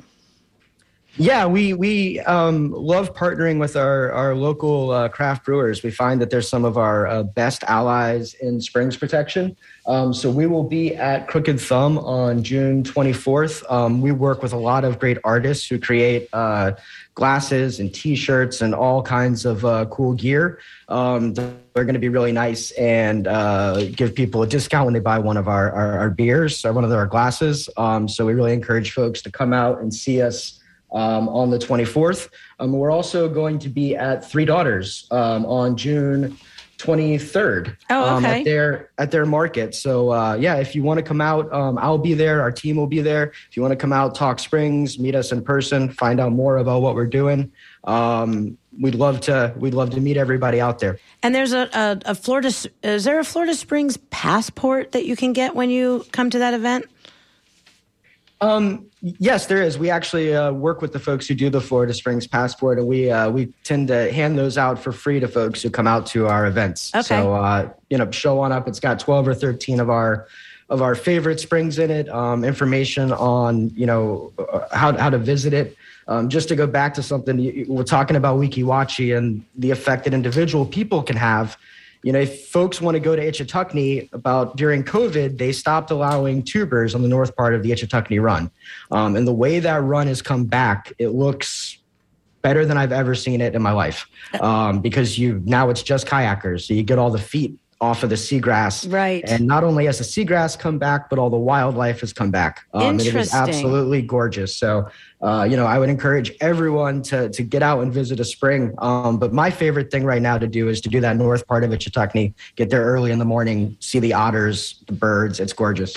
Yeah, we we um, love partnering with our our local uh, craft brewers. We find that they're some of our uh, best allies in springs protection. Um, so we will be at Crooked Thumb on June 24th. Um, we work with a lot of great artists who create uh, glasses and T-shirts and all kinds of uh, cool gear. Um, they're going to be really nice and uh, give people a discount when they buy one of our our, our beers or one of our glasses. Um, so we really encourage folks to come out and see us um, on the 24th. Um, we're also going to be at Three Daughters um, on June 23rd. Oh, um, okay. at their at their market. So uh, yeah, if you want to come out, um, I'll be there. Our team will be there. If you want to come out, talk Springs, meet us in person, find out more about what we're doing. Um, we'd love to. We'd love to meet everybody out there. And there's a, a, a Florida. Is there a Florida Springs passport that you can get when you come to that event? Um, yes, there is. We actually uh, work with the folks who do the Florida Springs Passport, and we uh, we tend to hand those out for free to folks who come out to our events. Okay. So uh, you know, show on up. It's got twelve or thirteen of our of our favorite springs in it. Um, information on you know uh, how how to visit it. Um, just to go back to something we're talking about Weeki Wachee and the effect that individual people can have. You know, if folks want to go to Ichetucknee about during COVID, they stopped allowing tubers on the north part of the Ichetucknee run. Um, and the way that run has come back, it looks better than I've ever seen it in my life. Um, because you now it's just kayakers. So you get all the feet off of the seagrass. Right. And not only has the seagrass come back, but all the wildlife has come back. Um, and it is absolutely gorgeous. So, uh, you know, I would encourage everyone to, to get out and visit a spring. Um, but my favorite thing right now to do is to do that north part of Ichetucknee, get there early in the morning, see the otters, the birds. It's gorgeous.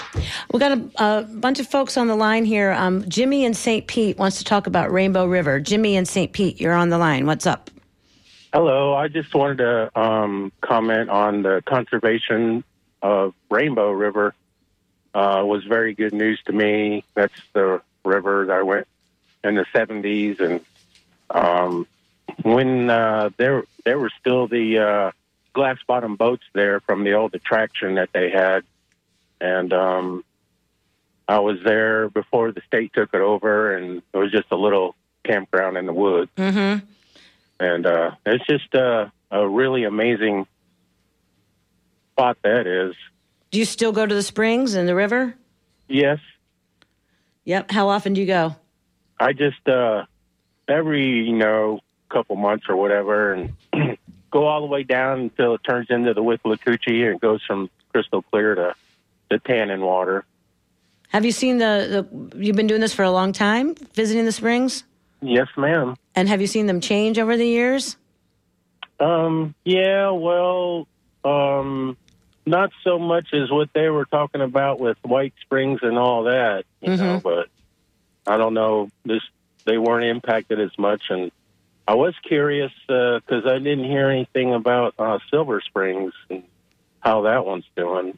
We've got a, a bunch of folks on the line here. Um, Jimmy in St. Pete wants to talk about Rainbow River. Jimmy in St. Pete, you're on the line. What's up? Hello, I just wanted to um, comment on the conservation of Rainbow River. Uh, was very good news to me. That's the river that I went in the '70s, and um, when uh, there there were still the uh, glass bottom boats there from the old attraction that they had, and um, I was there before the state took it over, and it was just a little campground in the woods Mm-hmm. And uh, it's just uh, a really amazing spot that is. Do you still go to the springs and the river? Yes, Yep. How often do you go? I just uh, every you know couple months or whatever, and go all the way down until it turns into the Withlacoochee and goes from crystal clear to the tannin water. Have you seen the, the you've been doing this for a long time, visiting the springs? Yes, ma'am. And have you seen them change over the years? Um, yeah, well, um, not so much as what they were talking about with White Springs and all that, you know, but I don't know. This they weren't impacted as much, and I was curious because I didn't hear anything about uh, Silver Springs and how that one's doing.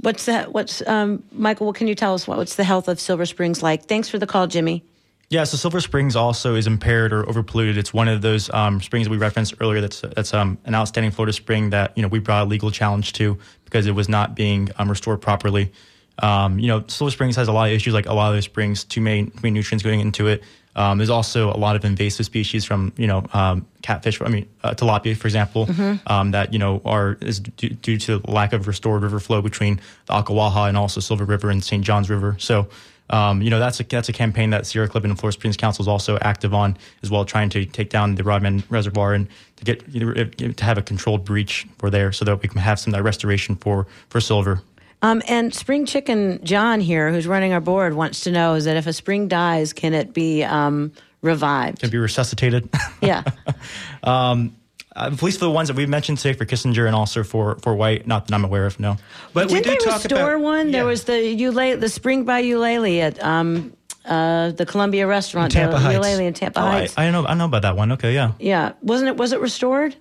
What's that? What's um, Michael? What can you tell us? What, what's the health of Silver Springs like? Thanks for the call, Jimmy. Yeah, so Silver Springs also is impaired or overpolluted. It's one of those um, springs that we referenced earlier. That's that's um, an outstanding Florida spring that you know we brought a legal challenge to because it was not being um, restored properly. Um, you know, Silver Springs has a lot of issues, like a lot of those springs, too many, too many nutrients going into it. Um, there's also a lot of invasive species from you know um, catfish. I mean uh, tilapia, for example, um, that you know are is due, due to lack of restored river flow between the Ocklawaha and also Silver River and St. John's River. So. Um, you know that's a that's a campaign that Sierra Club and Florida Springs Council is also active on as well, trying to take down the Rodman Reservoir and to get you know, to have a controlled breach for there, so that we can have some that restoration for for silver. Um, and Spring Chicken John here, who's running our board, wants to know is that if a spring dies, can it be um, revived? Can it be resuscitated. Yeah. um, uh, at least for the ones that we've mentioned today, for Kissengen and also for for White, not that I'm aware of. No, but Didn't they restore one? There was the Eula- the Spring by Ulele at um, uh, the Columbia restaurant, in Tampa the Heights. Ulele in Tampa Oh, Heights. I know I know about that one. Okay, yeah. yeah, wasn't it? Was it restored?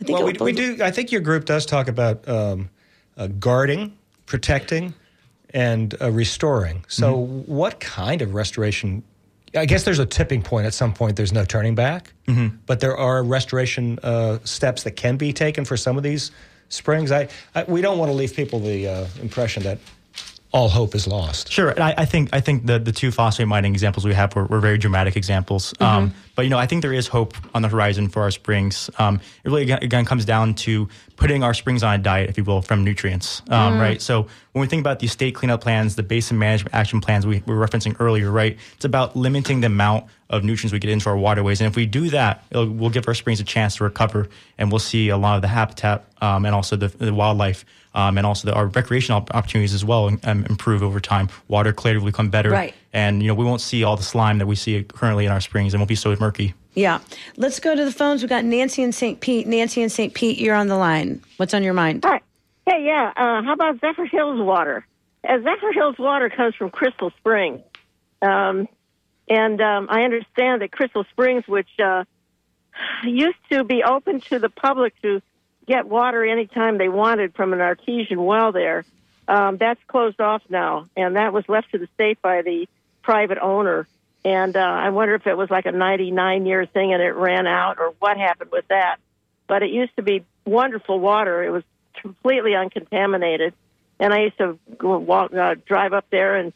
I think well, it, we, we do. I think your group does talk about um, uh, guarding, protecting, and uh, restoring. So, what kind of restoration? I guess there's a tipping point at some point. There's no turning back, but there are restoration uh, steps that can be taken for some of these springs. I, I we don't want to leave people the uh, impression that all hope is lost. Sure, and I, I think I think the the two phosphate mining examples we have were, were very dramatic examples. Um, but you know, I think there is hope on the horizon for our springs. Um, it really again, comes down to putting our springs on a diet, if you will, from nutrients. Um, Mm. Right. So when we think about the state cleanup plans, the basin management action plans we were referencing earlier, right? It's about limiting the amount of nutrients we get into our waterways, and if we do that, it'll, we'll give our springs a chance to recover, and we'll see a lot of the habitat um, and also the, the wildlife. Um, and also the, our recreational opportunities as well um, improve over time. Water clarity will become better, Right. And you know we won't see all the slime that we see currently in our springs, and won't be so murky. Yeah. Let's go to the phones. We've got Nancy in St. Pete. Nancy in St. Pete, you're on the line. What's on your mind? Hi. Hey, yeah. Uh, how about Zephyrhills water? Uh, Zephyrhills water comes from Crystal Spring. Um, and um, I understand that Crystal Springs, which uh, used to be open to the public to get water anytime they wanted from an artesian well there, um, that's closed off now. And that was left to the state by the private owner, and uh, I wonder if it was like a 99 year thing and it ran out, or what happened with that. But it used to be wonderful water. It was completely uncontaminated, and I used to go walk, uh, drive up there and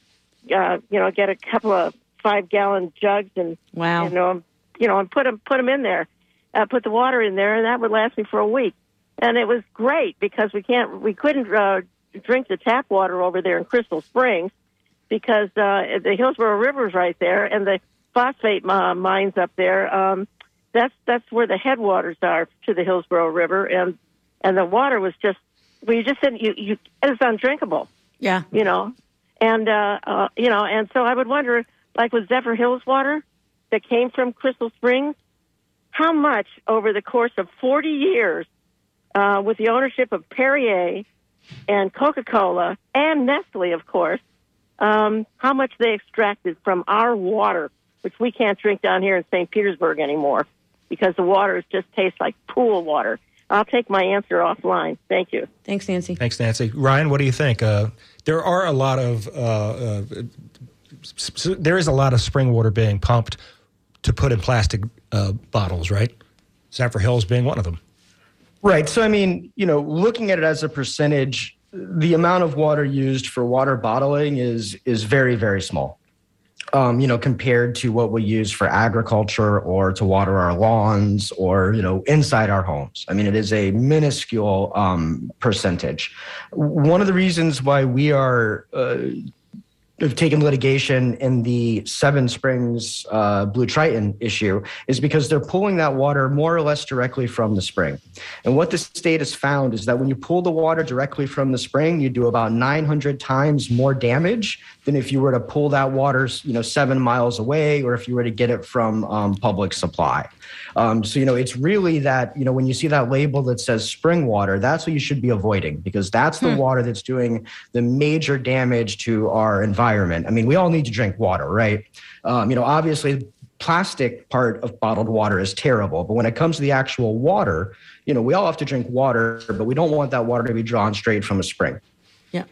uh, you know get a couple of five gallon jugs and Wow. you know you know and put them put them in there, uh, put the water in there, and that would last me for a week. And it was great because we can't we couldn't uh, drink the tap water over there in Crystal Springs because uh, the Hillsborough River's right there, and the phosphate uh, mines up there. Um, that's that's where the headwaters are to the Hillsborough River, and and the water was just well, you just said you you it's undrinkable, Yeah. you know, and uh, uh, you know, and so I would wonder, like with Zephyrhills water that came from Crystal Springs, how much over the course of forty years, uh, with the ownership of Perrier and Coca Cola and Nestle, of course, um, how much they extracted from our water, which we can't drink down here in St. Petersburg anymore because the water just tastes like pool water. I'll take my answer offline. Thank you. Thanks, Nancy. Thanks, Nancy. Ryan, what do you think? Uh, there are a lot of uh, uh, s- s- there is a lot of spring water being pumped to put in plastic uh, bottles, right? Zephyrhills being one of them. Right. So, I mean, you know, looking at it as a percentage, the amount of water used for water bottling is is very very small. Um, you know, compared to what we use for agriculture or to water our lawns or you know inside our homes. I mean, it is a minuscule um, percentage. One of the reasons why we are uh, have taken litigation in the Seven Springs uh, Blue Triton issue is because they're pulling that water more or less directly from the spring. And what the state has found is that when you pull the water directly from the spring, you do about 900 times more damage than if you were to pull that water, you know, seven miles away, or if you were to get it from um, public supply. Um, so you know, it's really that you know when you see that label that says spring water, that's what you should be avoiding because that's the water that's doing the major damage to our environment. I mean, we all need to drink water, right? Um, you know, obviously plastic part of bottled water is terrible but when it comes to the actual water you know we all have to drink water but we don't want that water to be drawn straight from a spring Yeah.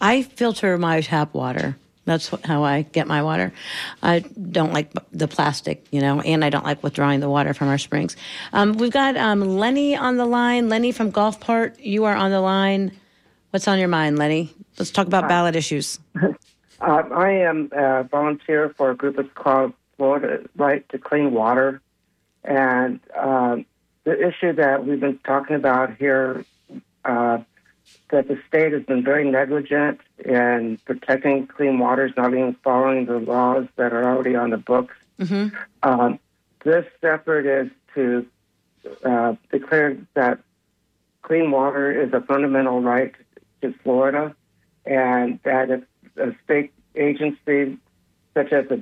I filter my tap water. That's how I get my water. I don't like the plastic, you know, and I don't like withdrawing the water from our springs. Um, we've got um, Lenny on the line. Lenny from Gulfport, you are on the line. What's on your mind, Lenny? Let's talk about ballot issues. Uh, I am a volunteer for a group that's called Florida Right to Clean Water. And um, the issue that we've been talking about here, uh, that the state has been very negligent in protecting clean waters, not even following the laws that are already on the books. Mm-hmm. Um, this effort is to uh, declare that clean water is a fundamental right to Florida, and that if a state agency such as the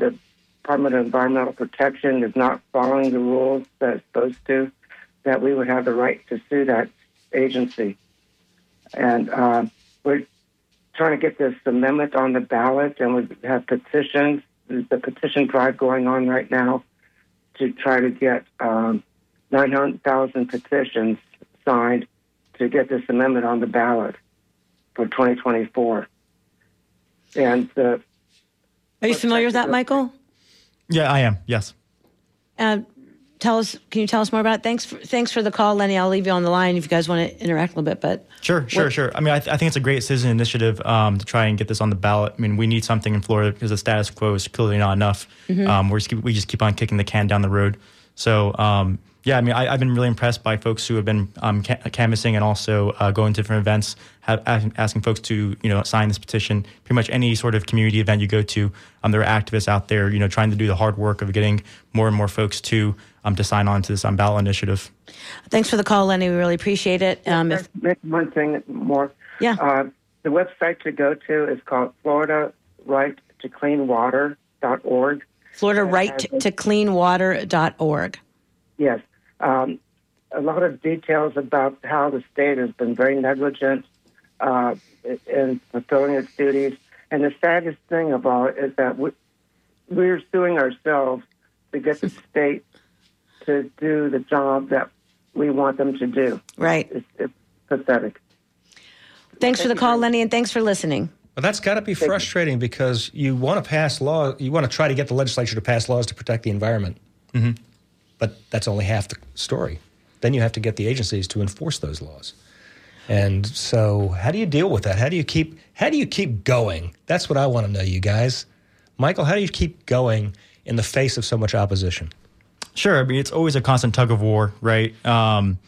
Department of Environmental Protection is not following the rules that it's supposed to, that we would have the right to sue that agency. And uh, we're trying to get this amendment on the ballot, and we have petitions, the petition drive going on right now to try to get um, 900,000 petitions signed to get this amendment on the ballot for 2024. And uh, Are you familiar with that, Michael? Yeah, I am. Yes. Uh, tell us. Can you tell us more about it? Thanks. For, thanks for the call, Lenny. I'll leave you on the line if you guys want to interact a little bit. But Sure, sure, What- sure. I mean, I, th- I think it's a great citizen initiative um, to try and get this on the ballot. I mean, we need something in Florida because the status quo is clearly not enough. Mhm. Um, we're just, keep- we just keep on kicking the can down the road. So, um, yeah, I mean, I, I've been really impressed by folks who have been um, ca- canvassing and also uh, going to different events, have, asking, asking folks to you know sign this petition. Pretty much any sort of community event you go to, um, there are activists out there, you know, trying to do the hard work of getting more and more folks to um, to sign on to this um, ballot initiative. thanks for the call, Lenny. We really appreciate it. Um, if, one thing more. Yeah. Uh, the website to go to is called Florida Right to Clean Water.org. Florida Right to Clean Cleanwater.org. Yes. Um, a lot of details about how the state has been very negligent uh, in fulfilling its duties. And the saddest thing of all is that we, we're suing ourselves to get the state to do the job that we want them to do. Right. It's, it's pathetic. Thanks for the call, Lenny, and thanks for listening. Well, that's got to be frustrating because you want to pass law, you want to try to get the legislature to pass laws to protect the environment. Mm-hmm. But that's only half the story. Then you have to get the agencies to enforce those laws. And so, how do you deal with that? How do you keep how do you keep going? That's what I want to know, you guys. Michael, how do you keep going in the face of so much opposition? Sure. I mean, it's always a constant tug of war, right? Um,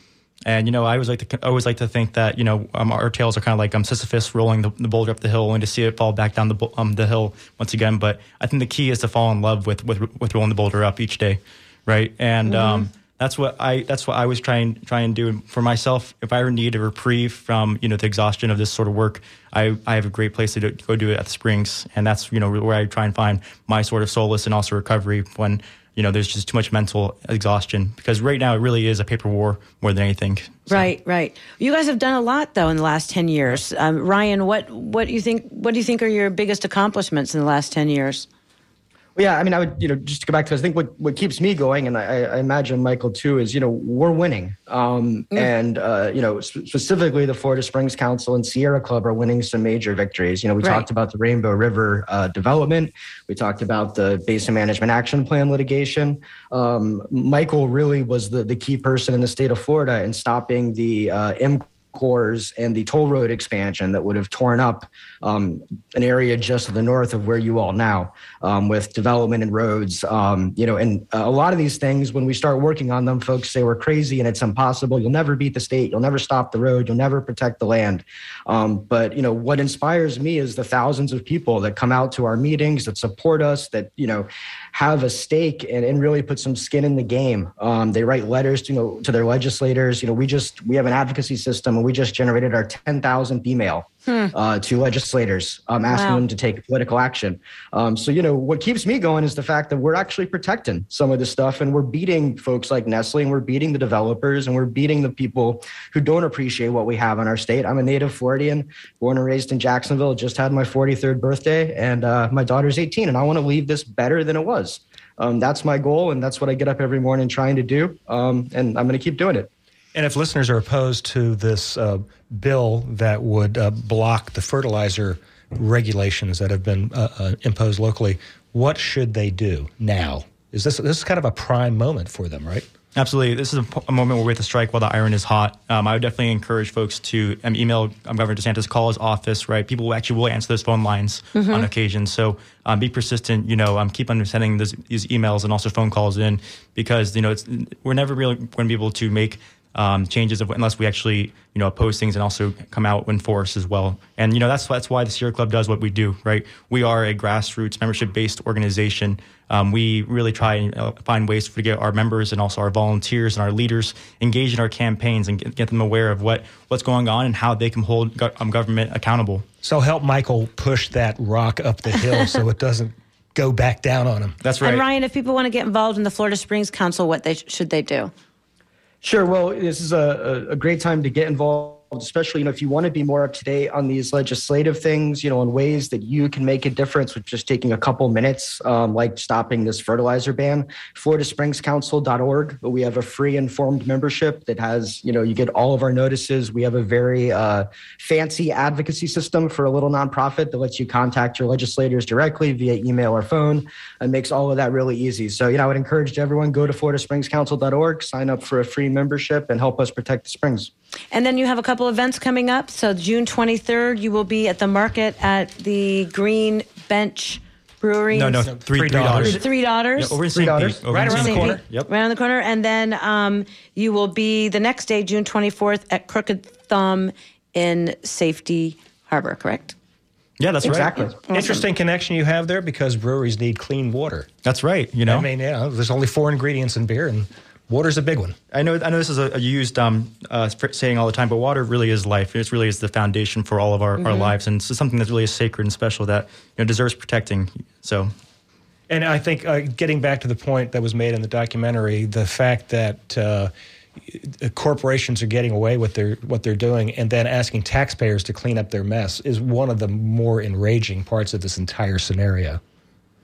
and you know, I always like to I always like to think that you know um, our tails are kind of like um, Sisyphus rolling the, the, boulder up the hill, only to see it fall back down the um, the hill once again. But I think the key is to fall in love with with, with rolling the boulder up each day, right? And mm-hmm. um, that's what I that's what I was trying try and do for myself. If I ever need a reprieve from you know the exhaustion of this sort of work, I, I have a great place to, do, to go do it at the Springs, and that's you know where I try and find my sort of solace and also recovery when you know there's just too much mental exhaustion because right now it really is a paper war more than anything. So. Right, right. You guys have done a lot though in the last ten years. Um, Ryan, what what do you think? What do you think are your biggest accomplishments in the last ten years? Well, yeah, I mean, I would, you know, just to go back to, I think what, what keeps me going, and I, I imagine Michael too, is, you know, we're winning. Um, mm. And, uh, you know, sp- specifically the Florida Springs Council and Sierra Club are winning some major victories. You know, we right. talked about the Rainbow River uh, development. We talked about the Basin Management Action Plan litigation. Um, Michael really was the, the key person in the state of Florida in stopping the uh, M cores and the toll road expansion that would have torn up um, an area just to the north of where you all now um, with development and roads um, you know and a lot of these things when we start working on them folks say we're crazy and it's impossible. You'll never beat the state. You'll never stop the road. You'll never protect the land. Um, but you know what inspires me is the thousands of people that come out to our meetings that support us that you know have a stake and, and really put some skin in the game. Um, they write letters to, you know, to their legislators. You know, we just, we have an advocacy system and we just generated our 10,000th email hmm. uh, to legislators um, asking wow. them to take political action. Um, so, you know, what keeps me going is the fact that we're actually protecting some of this stuff and we're beating folks like Nestle and we're beating the developers and we're beating the people who don't appreciate what we have in our state. I'm a native Floridian, born and raised in Jacksonville, just had my 43rd birthday, and uh, my daughter's 18, and I want to leave this better than it was. Um, that's my goal, and that's what I get up every morning trying to do. Um, and I'm going to keep doing it. And if listeners are opposed to this uh, bill that would uh, block the fertilizer regulations that have been uh, uh, imposed locally, what should they do now? Is this this is kind of a prime moment for them, right? Absolutely. This is a, a, moment where we have to strike while the iron is hot. Um, I would definitely encourage folks to um, email um, Governor DeSantis, call his office, right? People actually will answer those phone lines mm-hmm. on occasion. So um, be persistent, you know, um, keep on sending these emails and also phone calls in because, you know, it's, we're never really going to be able to make um, changes of, unless we actually you know oppose things and also come out in force as well. And you know that's that's why the Sierra Club does what we do. Right, we are a grassroots membership based organization. Um, we really try and uh, find ways to get our members and also our volunteers and our leaders engaged in our campaigns and get, get them aware of what what's going on and how they can hold go- um, government accountable. So help Michael push that rock up the hill so it doesn't go back down on him. That's right. And Ryan, if people want to get involved in the Florida Springs Council, what they should they do? Sure. Well, this is a, a great time to get involved especially you know if you want to be more up to date on these legislative things you know in ways that you can make a difference with just taking a couple minutes um, like stopping this fertilizer ban. floridaspringscouncil.org we have a free informed membership that has you know you get all of our notices. We have a very uh, fancy advocacy system for a little nonprofit that lets you contact your legislators directly via email or phone. And makes all of that really easy. So you know i would encourage everyone go to floridaspringscouncil.org sign up for a free membership and help us protect the springs and then you have a couple events coming up. So June 23rd, you will be at the market at the Green Bench Brewery. No, no, three, three daughters. Three daughters. Yeah, over in St. Pete. Right around the corner. Yep. Right around the corner. And then um, you will be the next day, June 24th, at Crooked Thumb in Safety Harbor, correct? Yeah, that's exactly. right. Awesome. Interesting connection you have there because breweries need clean water. That's right. You know, I mean, yeah, there's only four ingredients in beer, and Water's a big one. I know. I know this is a, a used um, uh, saying all the time, but water really is life. It really is the foundation for all of our, mm-hmm. our lives, and it's something that's really sacred and special that you know deserves protecting. So, and I think uh, getting back to the point that was made in the documentary, the fact that uh, corporations are getting away with their what they're doing, and then asking taxpayers to clean up their mess is one of the more enraging parts of this entire scenario.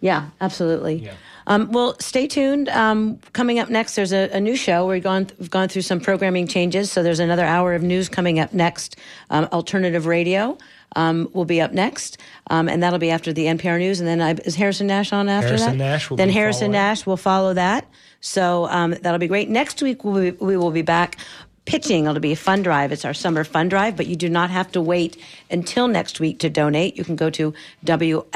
Yeah, absolutely. Um, well, stay tuned. Um, coming up next, there's a, a new show. We've gone we've gone through some programming changes, so there's another hour of news coming up next. Um, alternative radio um, will be up next, um, and that'll be after the NPR news. And then I, is Harrison Nash on after Harrison that? Nash will then Harrison following. Nash will follow that. So um, that'll be great. Next week we'll be, we will be back pitching. It'll be a fund drive. It's our summer fund drive, but you do not have to wait until next week to donate. You can go to wmnf.org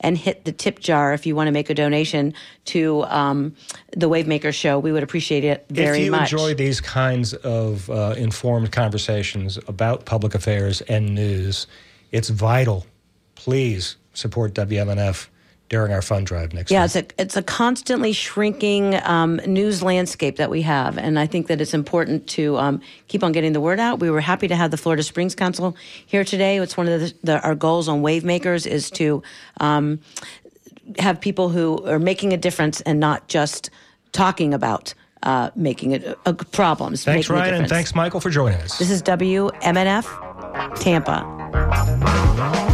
and hit the tip jar if you want to make a donation to um, the Wavemaker Show. We would appreciate it very much. if you much. enjoy these kinds of uh, informed conversations about public affairs and news, it's vital. Please support WMNF during our fund drive next yeah, week. it's a it's a constantly shrinking um, news landscape that we have, and I think that it's important to um, keep on getting the word out. We were happy to have the Florida Springs Council here today. It's one of the, the, our goals on Wavemakers is to um, have people who are making a difference and not just talking about uh, making it uh, problems. Thanks, Ryan, and thanks, Michael, for joining us. This is WMNF Tampa.